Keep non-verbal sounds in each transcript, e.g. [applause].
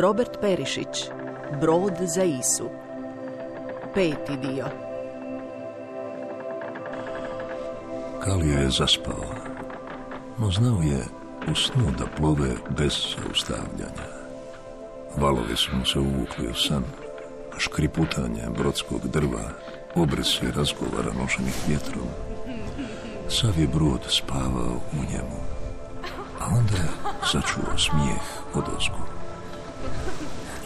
Robert Perišić, Brod za Isu. Peti dio. Kalija je zaspao, no znao je u snu da plove bez zaustavljanja. Valovi su mu se uvukli u san, škriputanje brodskog drva, obrisi razgovara nošenih vjetrom. Sav je brod spavao u njemu, a onda je začuo smijeh od ozgu.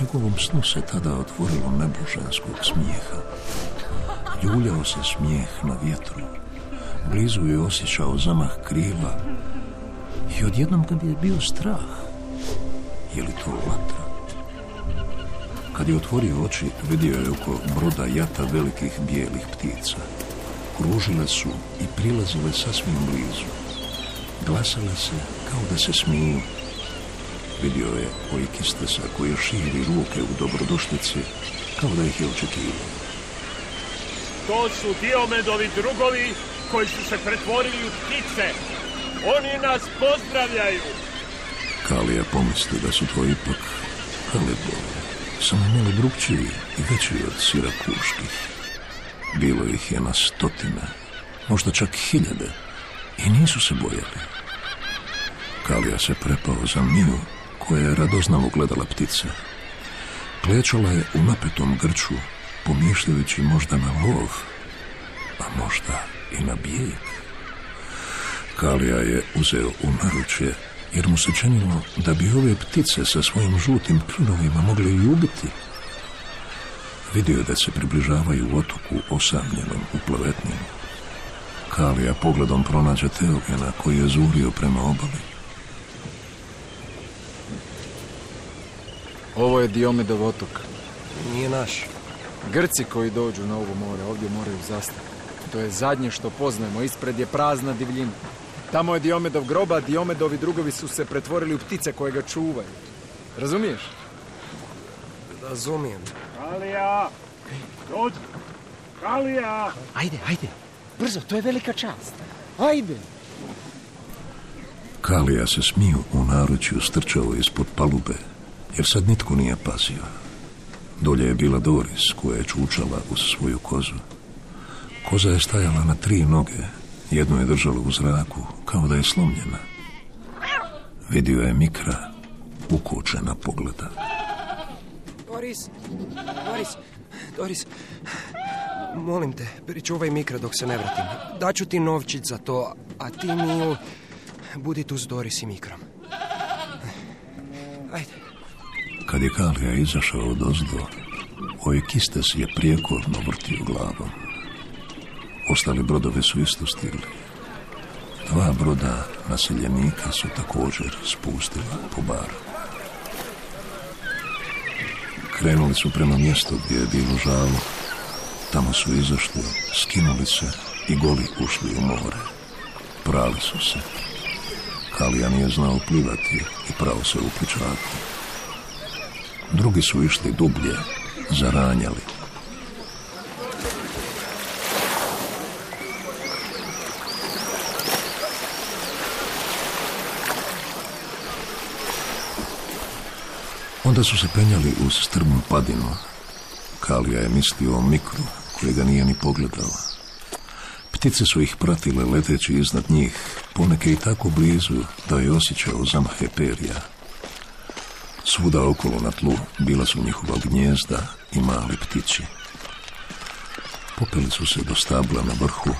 Njegovom snu se tada otvorilo nebo ženskog smijeha. Ljuljao se smijeh na vjetru. Blizu je osjećao zamah krila i odjednom kad je bio strah. Je li to vatra? Kad je otvorio oči, vidio je oko broda jata velikih bijelih ptica. Kružile su i prilazile sasvim blizu. Glasale se kao da se smiju. Vidio je ojkistesa koji širi ruke u dobrodošlici kao da ih je očekivao. To su Diomedovi drugovi koji su se pretvorili u ptice. Oni nas pozdravljaju. Kalija pomisli da su to ipak halebovi, samo malo drugčiji i veći od sirakuških. Bilo ih je na stotine, možda čak hiljade, i nisu se bojali. Kalija se prepao za Miju, koja je radoznalo gledala ptice. Klečala je u napetom grču, pomišljajući možda na lov, a možda i na bijeg. Kalija je uzeo u naručje, jer mu se činilo da bi ove ptice sa svojim žutim klinovima mogli ljubiti. Vidio je da se približavaju otoku osamljenom u plavetninu. Kalija pogledom pronađe Teogena koji je zurio prema obali. Ovo je Diomedov otok. Nije naš. Grci koji dođu na ovo more ovdje moraju zastati. To je zadnje što poznajemo. Ispred je prazna divljina. Tamo je Diomedov groba, a Diomedovi drugovi su se pretvorili u ptice koje ga čuvaju. Razumiješ? Razumijem. Kalija! Dođi! Kalija! Ajde, ajde. Brzo, to je velika čast. Ajde. Kalija se smiju u naručju strčao ispod palube, jer sad nitko nije pazio. Dolje je bila Doris, koja je čučala uz svoju kozu. Koza je stajala na tri noge, jednu je držala u zraku, kao da je slomljena. Vidio je Mikra, ukočena pogleda. Doris, Doris, Doris, molim te, pričuvaj mikra dok se ne vratim. Daću ti novčić za to, a ti, Miju, budi tu s Doris i mikrom. Ajde. Kad je Kalija izašao od ozdo, Ojkistes je prijekorno vrtio glavom. Ostali brodovi su isto stigli. Dva broda naseljenika su također spustila po baru. Krenuli su prema mjestu gdje je bilo žalo. Tamo su izašli, skinuli se i goli ušli u more. Prali su se. Kalija nije znao plivati i prao se u. Drugi su išli dublje, zaranjali. Onda su se penjali uz strmu padinu. Kalija je mislio o mikru, koji ga nije ni pogledao. Ptice su ih pratile leteći iznad njih, poneke i tako blizu da je osjećao zamah perija. Svuda okolo na tlu bila su njihova gnjezda i mali ptići. Popeli su se do stabla na vrhu,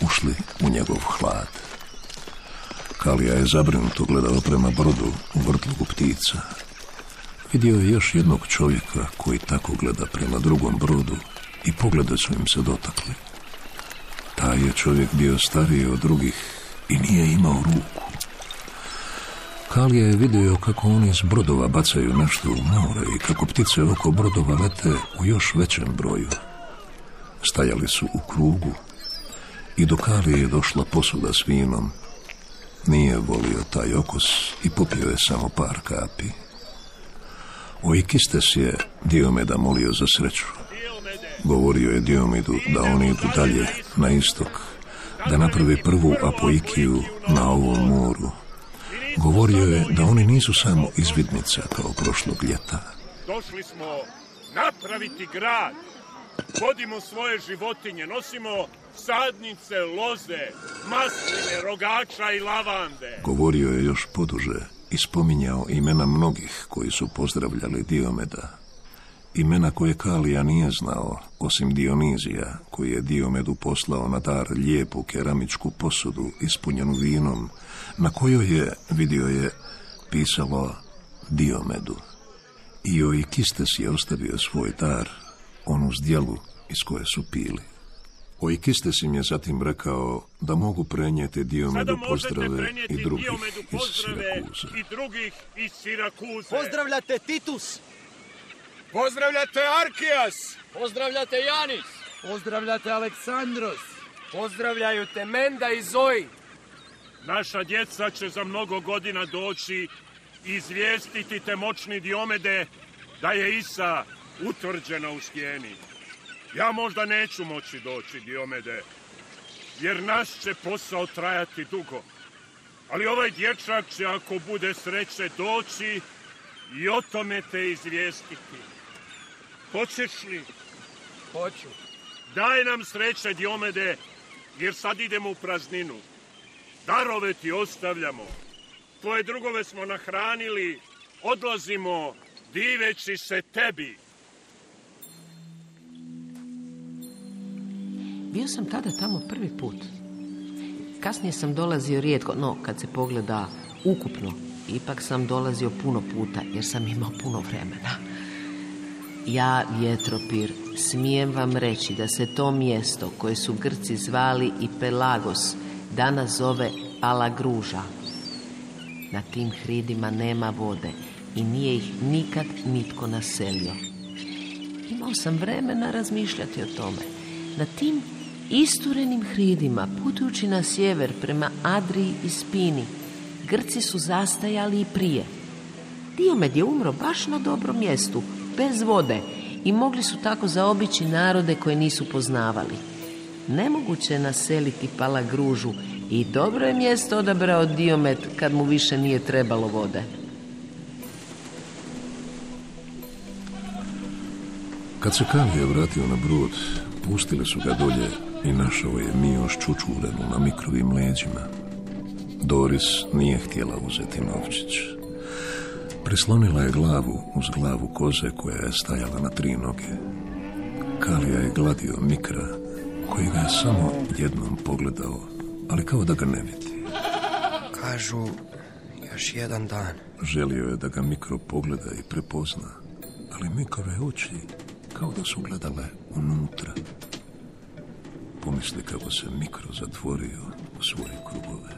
ušli u njegov hlad. Kalija je zabrinuto gledao prema brodu u vrtlugu ptica. Vidio je još jednog čovjeka koji tako gleda prema drugom brodu i poglede su im se dotakli. Taj je čovjek bio stariji od drugih i nije imao ruku. Kalija je vidio kako oni iz brodova bacaju nešto u more i kako ptice oko brodova lete u još većem broju. Stajali su u krugu i do Kalije je došla posuda s vinom. Nije volio taj okus i popio je samo par kapi. Oikistes je Diomeda molio za sreću. Govorio je Diomedu da oni idu dalje, na istok, da napravi prvu apoikiju na ovom moru, Govorio je da oni nisu samo izvidnica kao prošlog ljeta. Došli smo napraviti grad. Vodimo svoje životinje, nosimo sadnice, loze, masline, rogača i lavande. Govorio je još poduže i spominjao imena mnogih koji su pozdravljali Diomeda. Imena koje Kalija nije znao, osim Dionizija, koji je Diomedu poslao na dar lijepu keramičku posudu ispunjenu vinom, na kojoj je, vidio je, pisalo Diomedu. I joj Kistes je ostavio svoj dar, onu zdjelu iz koje su pili. Oikistes im je zatim rekao da mogu prenijeti Diomedu pozdrave i drugih iz Sirakuza. i drugih iz Sirakuze. Pozdravljate Titus! Pozdravljate Arkijas! Pozdravljate Janis! Pozdravljate Aleksandros! Pozdravljaju te Menda i Zoji. Naša djeca će za mnogo godina doći i izvijestiti te moćni Diomede da je Isa utvrđena u stijeni. Ja možda neću moći doći, Diomede, jer naš će posao trajati dugo. Ali ovaj dječak će, ako bude sreće, doći i o tome te izvijestiti. Hoćeš li? Hoću. Daj nam sreće, Diomede, jer sad idemo u prazninu. Darove ti ostavljamo. Tvoje drugove smo nahranili, odlazimo diveći se tebi. Bio sam tada tamo prvi put. Kasnije sam dolazio rijetko, no kad se pogleda ukupno, ipak sam dolazio puno puta jer sam imao puno vremena. Ja, vjetropir, smijem vam reći da se to mjesto koje su Grci zvali i Pelagos danas zove Palagruža. Na tim hridima nema vode i nije ih nikad nitko naselio. Imao sam vremena razmišljati o tome. Na tim isturenim hridima, putujući na sjever prema Adriji i Spini, Grci su zastajali i prije. Diomed je umro baš na dobrom mjestu, bez vode, i mogli su tako zaobići narode koje nisu poznavali. Nemoguće je naseliti Palagružu i dobro je mjesto odabrao Diomed kad mu više nije trebalo vode. Kad se Kalija vratio na brod, pustili su ga dolje i našao je Mijoš čučurenu na mikrovim leđima. Doris nije htjela uzeti novčić. Prislonila je glavu uz glavu koze koja je stajala na tri noge. Kalija je gladio Mikra, koji ga je samo jednom pogledao, ali kao da ga ne vidi. Kažu, još jedan dan. Želio je da ga Mikro pogleda i prepozna, ali Mikrove oči kao da su gledale unutra. Pomisli kako se Mikro zatvorio u svoje krugove.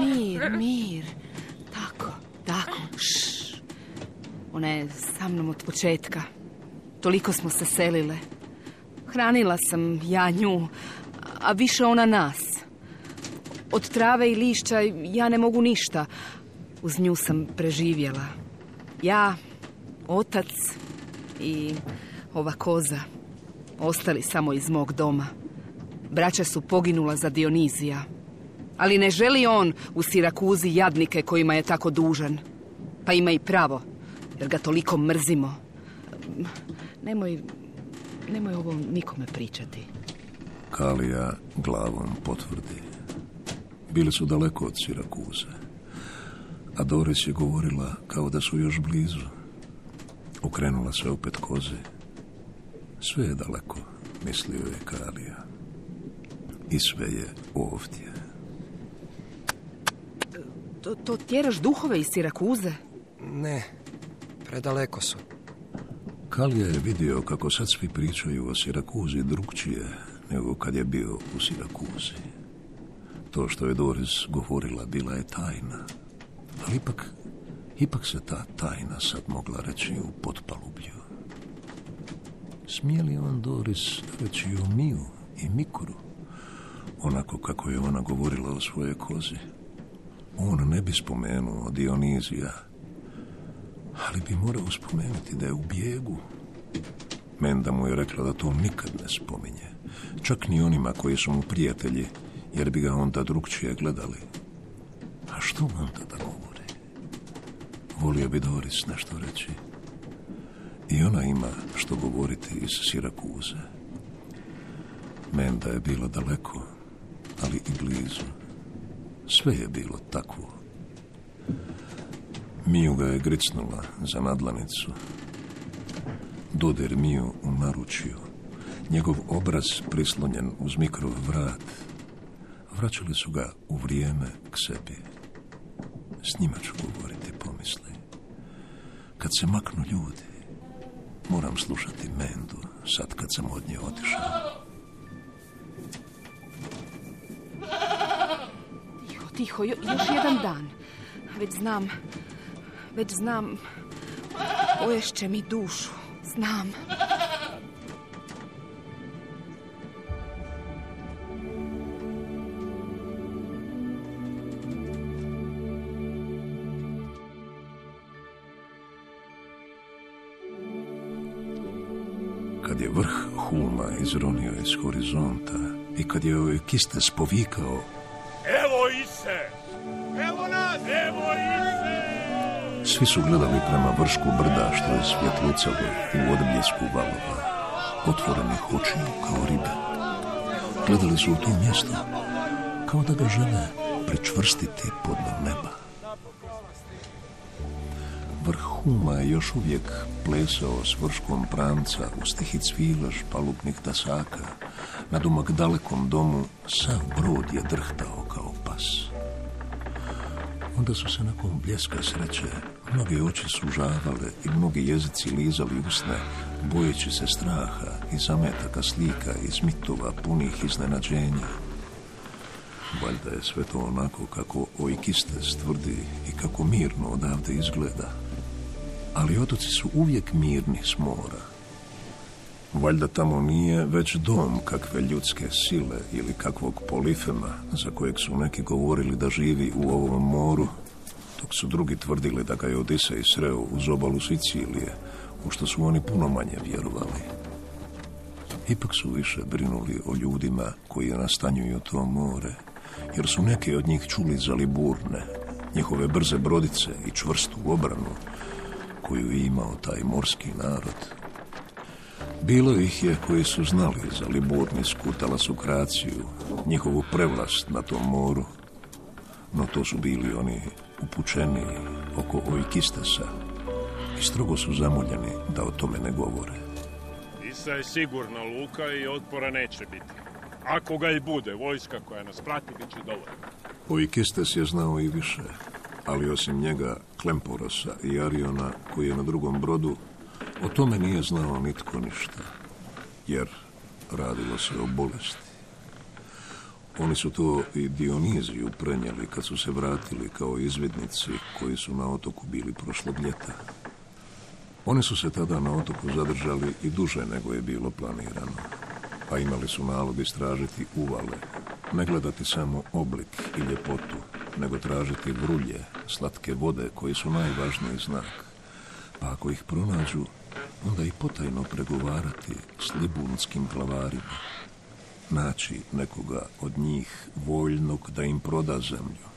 Mir, mir. Tako, tako. Šš. Ona je sa mnom od početka. Toliko smo se selile. Hranila sam ja nju, a više ona nas. Od trave i lišća ja ne mogu ništa. Uz nju sam preživjela. Ja, otac i ova koza. Ostali samo iz mog doma. Braća su poginula za Dionizija. Ali ne želi on u Sirakuzi jadnike kojima je tako dužan. Pa ima i pravo, jer ga toliko mrzimo. Nemoj, nemoj ovo nikome pričati. Kalija glavom potvrdi. Bili su daleko od Sirakuze. A Doris je govorila kao da su još blizu. Okrenula se opet kozi. Sve je daleko, mislio je Kalija. I sve je ovdje. To, to tjeraš duhove iz Sirakuze? Ne, predaleko su. Kalija je vidio kako sad svi pričaju o Sirakuzi drugčije nego kad je bio u Sirakuzi. To što je Doris govorila bila je tajna, ali ipak, ipak se ta tajna sad mogla reći u potpalublju. Smije li on Doris reći o Miju i Mikuru, onako kako je ona govorila o svojoj kozi? On ne bi spomenuo Dionizija, ali bi morao spomenuti da je u bijegu. Menda mu je rekla da to nikad ne spominje. Čak ni onima koji su mu prijatelji, jer bi ga onda drugčije gledali. Što Manda da govori? Volio bi Doris nešto reći. I ona ima što govoriti iz Sirakuze. Menda je bila daleko, ali i blizu. Sve je bilo takvo. Miju ga je gricnula za nadlanicu. Dodir Miju u. Njegov obraz prislonjen uz mikrov vrat. Vraćali su ga u vrijeme k sebi. S njima ću govoriti, pomisli. Kad se maknu ljudi, moram slušati Mendu, sad kad sam od nje otišao. Tiho, tiho, jo- još jedan dan. Već znam, već znam, poješće mi dušu. Znam. Kad je vrh Hulma izronio iz horizonta i kad je ovaj kistes povikao Evo Ise! Evo Svi su gledali prema vršku brda što je svjetlucalo u odbljesku valova, otvorenih očiju kao ribe. Gledali su u to mjesto kao da ga žele pričvrstiti pod neba. Vrh Huma je još uvijek plesao s vrškom pranca u stihi cvilež palubnih tasaka. Na domak dalekom domu sav brod je drhtao kao pas. Onda su se nakon bljeska sreće mnoge oči sužavale i mnogi jezici lizali usne, bojeći se straha i zametaka slika iz mitova punih iznenađenja. Valjda je sve to onako kako Oikistes tvrdi i kako mirno odavde izgleda. Ali otoci su uvijek mirni s mora. Valjda tamo nije već dom kakve ljudske sile ili kakvog polifema za kojeg su neki govorili da živi u ovom moru, dok su drugi tvrdili da ga je Odisej sreo uz obalu Sicilije, u što su oni puno manje vjerovali. Ipak su više brinuli o ljudima koji nastanjuju to more, jer su neki od njih čuli za Liburne, njihove brze brodice i čvrstu obranu koju je imao taj morski narod. Bilo ih je koji su znali za Liburnisku talasokraciju, njihovu prevlast na tom moru, no to su bili oni upučeni oko Oikistesa i strogo su zamoljeni da o tome ne govore. Isa je sigurna luka i otpora neće biti. Ako ga i bude, vojska koja nas prati bit će dovoljna. Oikistes je znao i više, ali osim njega, Klemporosa i Ariona, koji je na drugom brodu, o tome nije znao nitko ništa, jer radilo se o bolesti. Oni su to i Dioniziju prenijeli kad su se vratili kao izvidnici koji su na otoku bili prošlog ljeta. Oni su se tada na otoku zadržali i duže nego je bilo planirano, a imali su nalog istražiti uvale, ne gledati samo oblik i ljepotu, nego tražiti vrulje, slatke vode koji su najvažniji znak. Pa ako ih pronađu, onda i potajno pregovarati s libunskim glavarima. Naći nekoga od njih voljnog da im proda zemlju.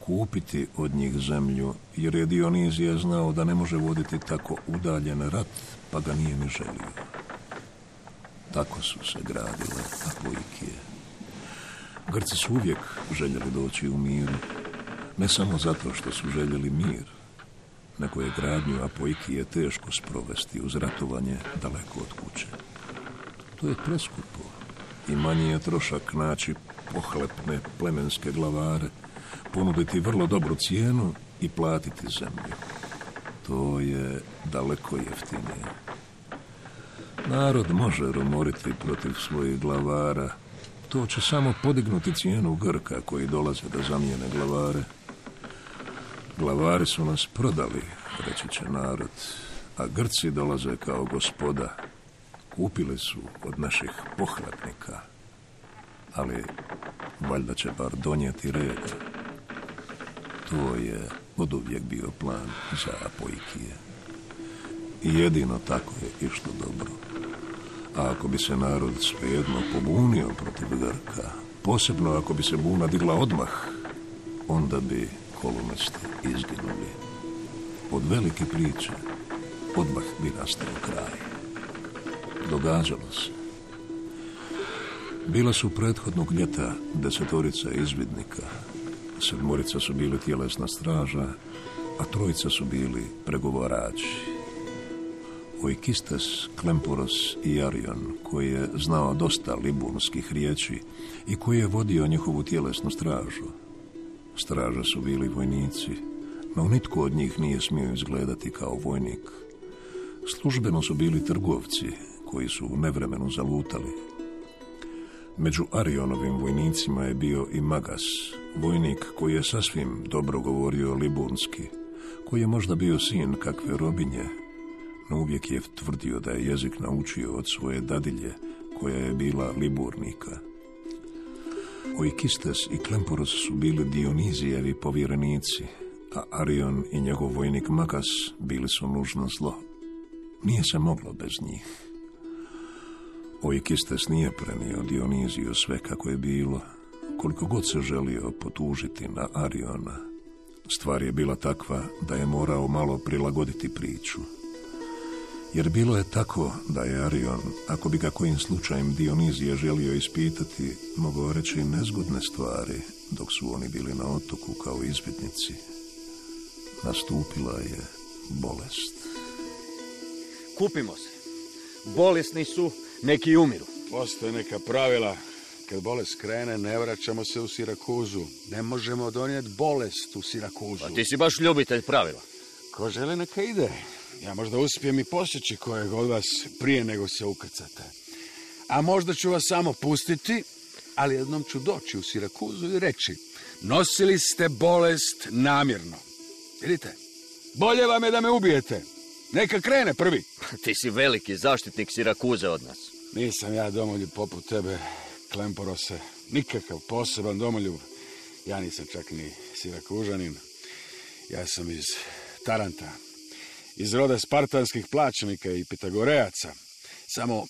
Kupiti od njih zemlju, jer je Dionizija znao da ne može voditi tako udaljen rat, pa ga nije ni želio. Tako su se gradile Apoikije. Grci su uvijek željeli doći u miru, ne samo zato što su željeli mir, nego je gradnju Apoikije teško sprovesti uz ratovanje daleko od kuće. To je preskupo i manji je trošak naći pohlepne plemenske glavare, ponuditi vrlo dobru cijenu i platiti zemlju. To je daleko jeftinije. Narod može rumoriti protiv svojih glavara. To će samo podignuti cijenu Grka koji dolaze da zamijene glavare. Glavari su nas prodali, reći će narod, a Grci dolaze kao gospoda. Kupili su od naših pohlepnika, ali valjda će bar donijeti red. To je od uvijek bio plan za Apoikije. I jedino tako je išlo dobro. A ako bi se narod svejedno pobunio protiv Grka, posebno ako bi se buna digla odmah, onda bi kolumesti izginuli. Od velike priče odmah bi nastao kraj. Događalo se. Bila su prethodnog ljeta desetorica izvidnika. Sedmorica su bili tjelesna straža, a trojica su bili pregovarači. Oikistes, Klemporos i Arion, koji je znao dosta liburnskih riječi i koji je vodio njihovu tjelesnu stražu. Straža su bili vojnici, no nitko od njih nije smio izgledati kao vojnik. Službeno su bili trgovci, koji su u nevremenu zalutali. Među Arionovim vojnicima je bio i Magas, vojnik koji je sasvim dobro govorio liburnski, koji je možda bio sin kakve robinje, no uvijek je tvrdio da je jezik naučio od svoje dadilje, koja je bila liburnika. Oikistes i Klemporos su bili Dionizijevi povjerenici, a Arion i njegov vojnik Makas bili su nužno zlo. Nije se moglo bez njih. Oikistes nije prenio Dioniziju sve kako je bilo, koliko god se želio potužiti na Ariona. Stvar je bila takva da je morao malo prilagoditi priču. Jer bilo je tako da je Arion, ako bi ga kojim slučajem Dionizije želio ispitati, mogao reći nezgodne stvari, dok su oni bili na otoku kao izbitnici. Nastupila je bolest. Kupimo se. Bolesni su, neki umiru. Postoje neka pravila. Kad bolest krene, ne vraćamo se u Sirakuzu. Ne možemo donijeti bolest u Sirakuzu. Pa ti si baš ljubitelj pravila. Ko želi neka ide. Ja možda uspijem i posjeći kojeg od vas prije nego se ukrcate. A možda ću vas samo pustiti, ali jednom ću doći u Sirakuzu i reći nosili ste bolest namjerno. Vidite, bolje vam je da me ubijete. Neka krene prvi. Ti si veliki zaštitnik Sirakuze od nas. Nisam ja domoljub poput tebe, Klemporose. Nikakav poseban domoljub. Ja nisam čak ni Sirakužanin. Ja sam iz Taranta. Iz roda spartanskih plaćenika i pitagorejaca. Samo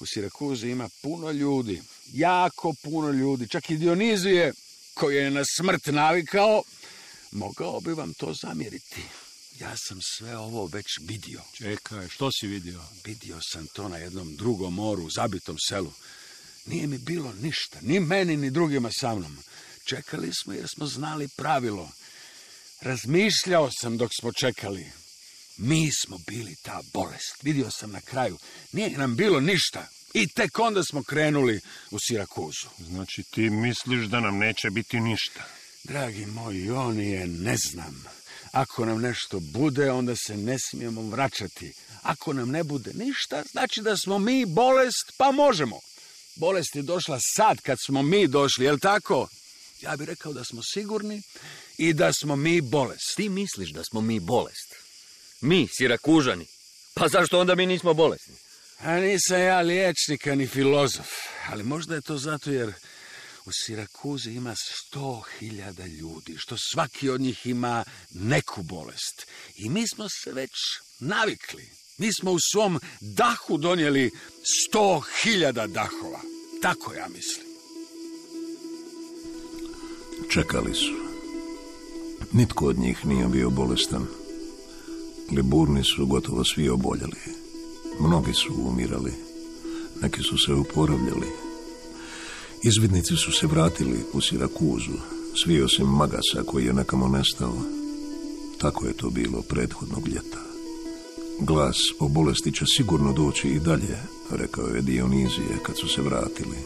u Sirakuzi ima puno ljudi. Jako puno ljudi. Čak i Dionizije, koji je na smrt navikao, mogao bi vam to zamjeriti. Ja sam sve ovo već vidio. Čekaj, što si vidio? Vidio sam to na jednom drugom moru, u zabitom selu. Nije mi bilo ništa, ni meni, ni drugima sa mnom. Čekali smo jer smo znali pravilo. Razmišljao sam dok smo čekali. Mi smo bili ta bolest. Vidio sam na kraju. Nije nam bilo ništa. I tek onda smo krenuli u Sirakuzu. Znači ti misliš da nam neće biti ništa? Dragi moji, on je ne znam. Ako nam nešto bude, onda se ne smijemo vraćati. Ako nam ne bude ništa, znači da smo mi bolest, pa možemo. Bolest je došla sad kad smo mi došli, jel tako? Ja bih rekao da smo sigurni i da smo mi bolest. Ti misliš da smo mi bolest? Mi, Sirakužani. Pa zašto onda mi nismo bolesni? A nisam ja liječnika ni filozof, ali možda je to zato jer u Sirakuzi ima sto hiljada ljudi, što svaki od njih ima neku bolest. I mi smo se već navikli. Mi smo u svom dahu donijeli sto hiljada dahova. Tako ja mislim. Čekali su. Nitko od njih nije bio bolestan. Liburni su gotovo svi oboljeli. Mnogi su umirali. Neki su se uporavljali. Izvidnici su se vratili u Sirakuzu, svi osim Magasa koji je nekamo nestao. Tako je to bilo prethodnog ljeta. Glas o bolesti će sigurno doći i dalje, rekao je Dionizije kad su se vratili.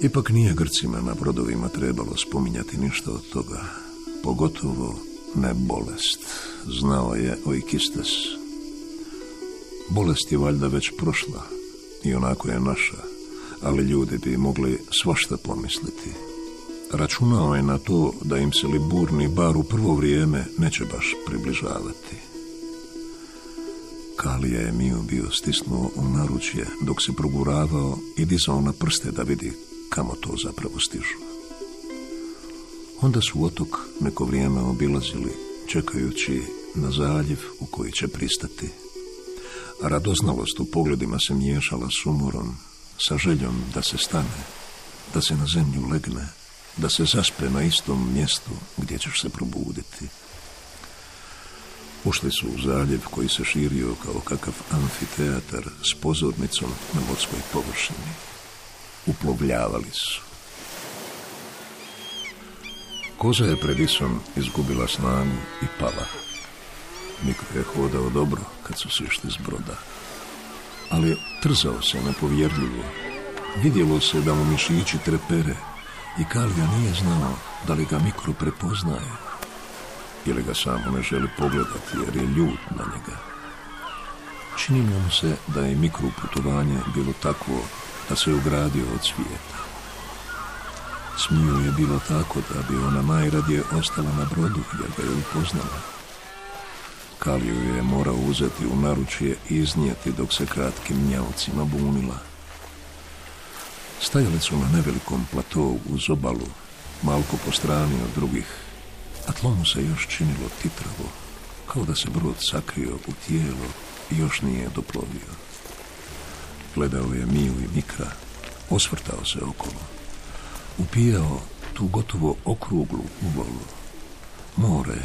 Ipak nije Grcima na brodovima trebalo spominjati ništa od toga, pogotovo ne bolest. Znao je Oikistes. Bolest je valjda već prošla i onako je naša, ali ljudi bi mogli svašta pomisliti. Računao je na to da im se Liburni bar u prvo vrijeme neće baš približavati. Kalija je Miju bio stisnuo u naručje dok se proguravao i dizao na prste da vidi kamo to zapravo stižu. Onda su otok neko vrijeme obilazili, čekajući na zaljev u koji će pristati. A radoznalost u pogledima se miješala s umorom, sa željom da se stane, da se na zemlju legne da se zaspe na istom mjestu gdje ćeš se probuditi. Ušli su u zaljev koji se širio kao kakav amfiteatar s pozornicom na morskoj površini. Uplovljavali su. Koza je pred Isom izgubila snagu i pala. Niko je hodao dobro kad su sišli s broda. Ali trzao se nepovjerljivo. Vidjelo se da mu mišići trepere i Kalija nije znao da li ga mikro prepoznaje ili ga samo ne želi pogledati jer je ljut na njega. Činilo mu se da je mikro putovanje bilo takvo da se ugradio od svijeta. Smiju je bilo tako da bi ona najradije ostala na brodu jer ga je upoznala. Kaliju je morao uzeti u naručje i iznijeti dok se kratkim njavcima bunila. Stajali su na nevelikom platovu uz obalu, malko po strani od drugih, a tlo mu se još činilo titravo, kao da se brod sakrio u tijelo i još nije doplovio. Gledao je Miju i Mikra, osvrtao se okolo, upijao tu gotovo okruglu uvolu, more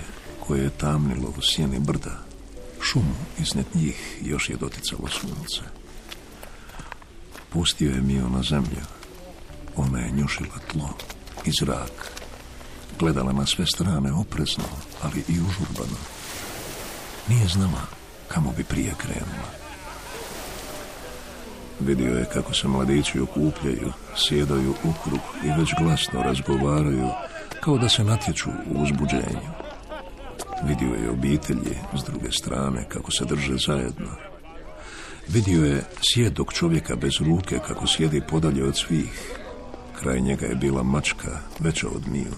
koje je tamnilo u sjeni brda, šumu iznad njih još je doticalo sunce. Pustio je Mio na zemlju. Ona je njušila tlo i zrak. Gledala na sve strane oprezno, ali i užurbano. Nije znala kamo bi prije krenula. Vidio je kako se mladići okupljaju, sjedaju u krug i već glasno razgovaraju kao da se natječu u uzbuđenju. Vidio je obitelji s druge strane kako se drže zajedno. Vidio je sjedog čovjeka bez ruke kako sjedi podalje od svih. Kraj njega je bila mačka veća od Miju.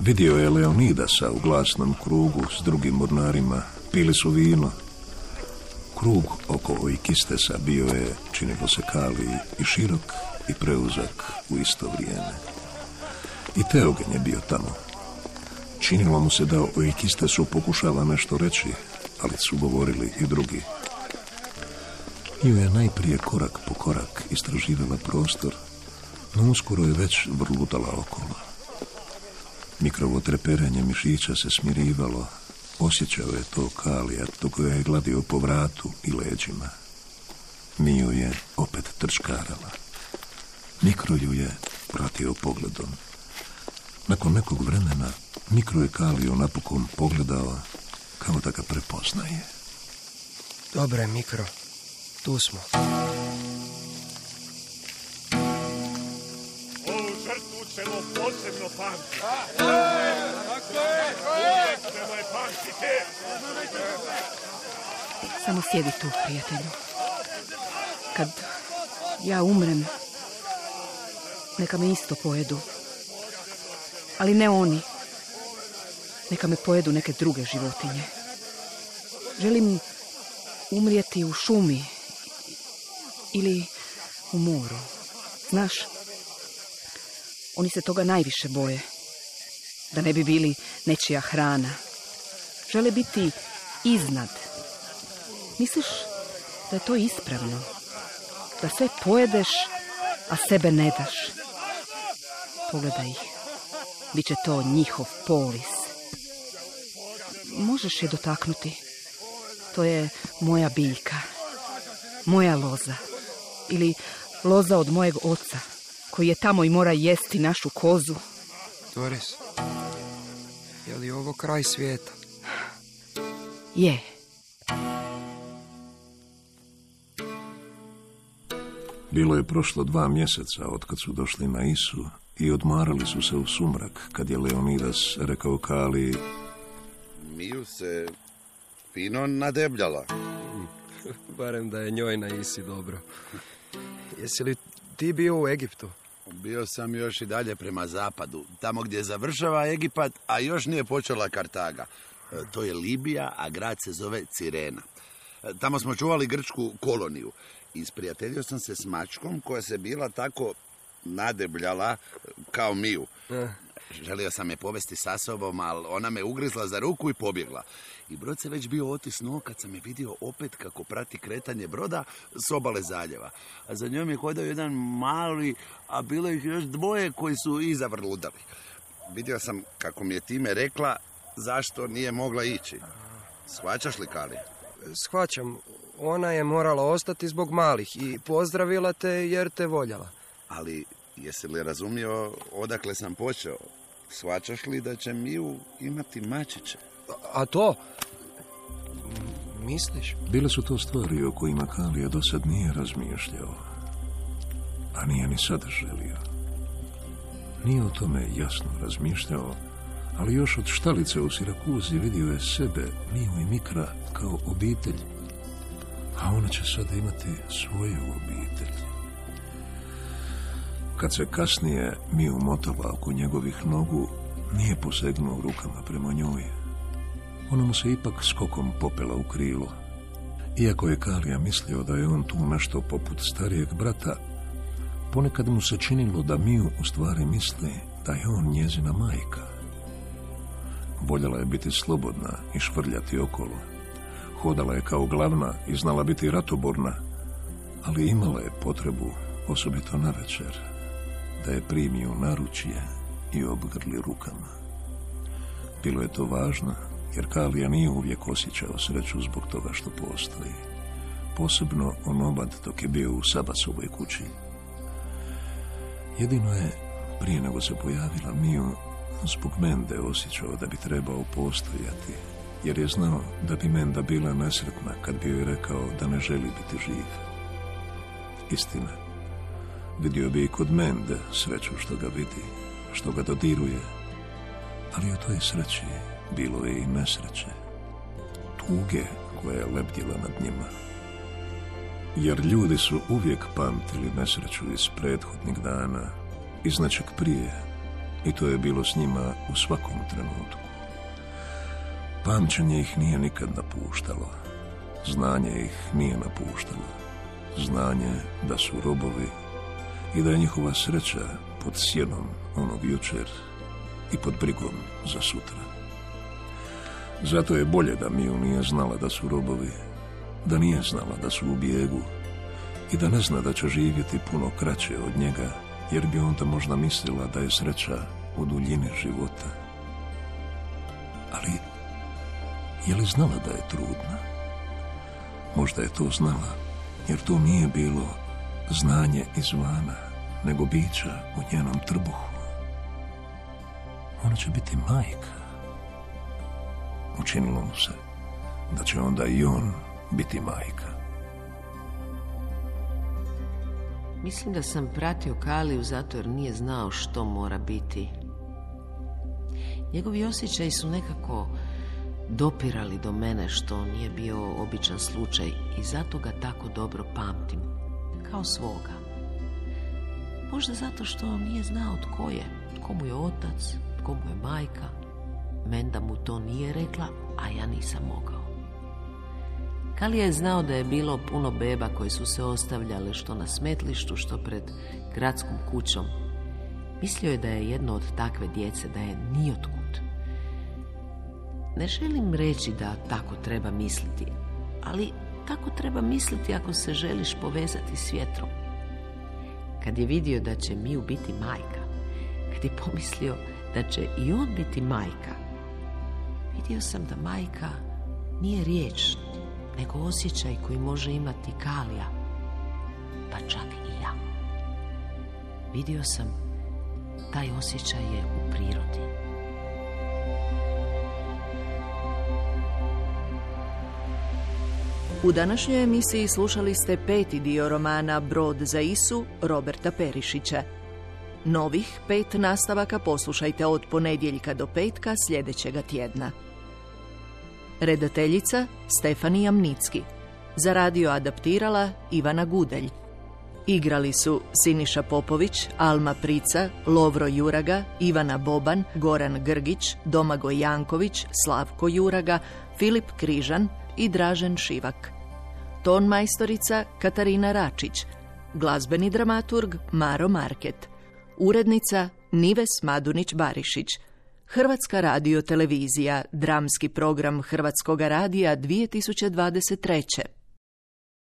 Vidio je Leonidasa u glasnom krugu s drugim mornarima. Pili su vino. Krug oko Oikistesa bio je, činilo se kali, i širok i preuzak u isto vrijeme. I Teogen je bio tamo. Činilo mu se da Oikistesu pokušava nešto reći, ali su govorili i drugi. Ju je najprije korak po korak istraživala prostor, no uskoro je već vrlutala okolo. Mikrovo treperenje mišića se smirivalo, osjećao je to kalija, dok je je gladio po vratu i leđima. Miju je opet trčkarala. Mikro ju je pratio pogledom. Nakon nekog vremena Mikro je Kaliju napokon pogledao kao da ga prepoznaje. Dobro je, Mikro. Tu smo. Ovu žrtvu ćemo posebno pamtiti. Je pamtiti. Samo sjedi tu, prijatelju. Kad ja umrem, neka me isto pojedu. Ali ne oni. Neka me pojedu neke druge životinje. Želim umrijeti u šumi ili u moru. Znaš, oni se toga najviše boje. Da ne bi bili nečija hrana. Žele biti iznad. Misliš da je to ispravno? Da sve pojedeš, a sebe ne daš. Pogledaj ih. Biće to njihov polis. Možeš je dotaknuti. To je moja biljka. Moja loza. Ili loza od mojeg oca, koji je tamo i mora jesti našu kozu. Doris, je li ovo kraj svijeta? Je. Bilo je prošlo dva mjeseca od kad su došli na Isu i odmarali su se u sumrak kad je Leonidas rekao Kali Miju se fino nadebljala. [laughs] Barem da je njoj na Isi dobro. Jesi li ti bio u Egiptu? Bio sam još i dalje prema zapadu, tamo gdje završava Egipat, a još nije počela Kartaga. E, To je Libija, a grad se zove Cirena. E, Tamo smo čuvali grčku koloniju. Isprijateljio sam se s mačkom koja se bila tako nadebljala e, kao Miju. Želio sam je povesti sa sobom, ali ona me ugrizla za ruku i pobjegla. I brod se već bio otisnuo kad sam je vidio opet kako prati kretanje broda s obale zaljeva. A za njom je hodao jedan mali, a bilo ih još dvoje koji su iza vrludali. Vidio sam kako mi je time rekla zašto nije mogla ići. Shvaćaš li, Kali? Shvaćam. Ona je morala ostati zbog malih i pozdravila te jer te voljela. Ali jesi li razumio odakle sam počeo? Shvaćaš li da će Miju imati mačiće? A to? Misliš? Bile su to stvari o kojima Kalija do sad nije razmišljao, a nije ni sada želio. Nije o tome jasno razmišljao, ali još od štalice u Sirakuzi vidio je sebe, Miju i Mikra, kao obitelj, a ona će sada imati svoju obitelj. Kad se kasnije Miju motala oko njegovih nogu, nije posegnuo rukama prema njoj. Ona mu se ipak skokom popela u krilo. Iako je Kalija mislio da je on tu nešto poput starijeg brata, ponekad mu se činilo da Miju u stvari misli da je on njezina majka. Voljela je biti slobodna i švrljati okolo. Hodala je kao glavna i znala biti ratoborna, ali imala je potrebu, osobito na večer, da je primi u naručje i obgrli rukama. Bilo je to važno, jer Kalija nije uvijek osjećao sreću zbog toga što postoji. Posebno onobad dok je bio u Sabasovoj kući. Jedino je, prije nego se pojavila Miju, zbog Mende osjećao da bi trebao postojati, jer je znao da bi Menda bila nesretna kad bi joj rekao da ne želi biti živ. Istina, vidio bi i kod Mende sreću što ga vidi, što ga dodiruje, ali u toj sreći bilo je i nesreće, tuge koja je lebdjela nad njima. Jer ljudi su uvijek pamtili nesreću iz prethodnih dana, iz nečeg prije, i to je bilo s njima u svakom trenutku. Pamćenje ih nije nikad napuštalo, znanje ih nije napuštalo, znanje da su robovi i da je njihova sreća pod sjenom onog jučer i pod brigom za sutra. Zato je bolje da Miju nije znala da su robovi, da nije znala da su u bijegu i da ne zna da će živjeti puno kraće od njega, jer bi onda možda mislila da je sreća u duljini života. Ali, je li znala da je trudna? Možda je to znala, jer to nije bilo znanje izvana, nego bića u njenom trbuhu. Ona će biti majka. Učinilo mu se da će onda i on biti majka. Mislim da sam pratio Kaliju zato jer nije znao što mora biti. Njegovi osjećaji su nekako dopirali do mene što nije bio običan slučaj i zato ga tako dobro pamtim, kao svoga. Možda zato što nije znao tko je, tko mu je otac, tko mu je majka. Menda mu to nije rekla, a ja nisam mogao. Kalija je znao da je bilo puno beba koje su se ostavljale što na smetlištu, što pred gradskom kućom. Mislio je da je jedno od takve djece, da je nijotkud. Ne želim reći da tako treba misliti, ali tako treba misliti ako se želiš povezati s vjetrom. Kad je vidio da će Miju biti majka, kad je pomislio da će i on biti majka, vidio sam da majka nije riječ, nego osjećaj koji može imati Kalija, pa čak i ja. Vidio sam, taj osjećaj je u prirodi. U današnjoj emisiji slušali ste peti dio romana Brod za Isu Roberta Perišića. Novih pet nastavaka poslušajte od ponedjeljka do petka sljedećega tjedna. Redateljica Stefanija Mnicki. Za radio adaptirala Ivana Gudelj. Igrali su Siniša Popović, Alma Prica, Lovro Juraga, Ivana Boban, Goran Grgić, Domagoj Janković, Slavko Juraga, Filip Križan i Dražen Šivak. Ton majstorica Katarina Račić. Glazbeni dramaturg Maro Market. Urednica Nives Madunić-Barišić. Hrvatska radio televizija, dramski program Hrvatskog radija 2023.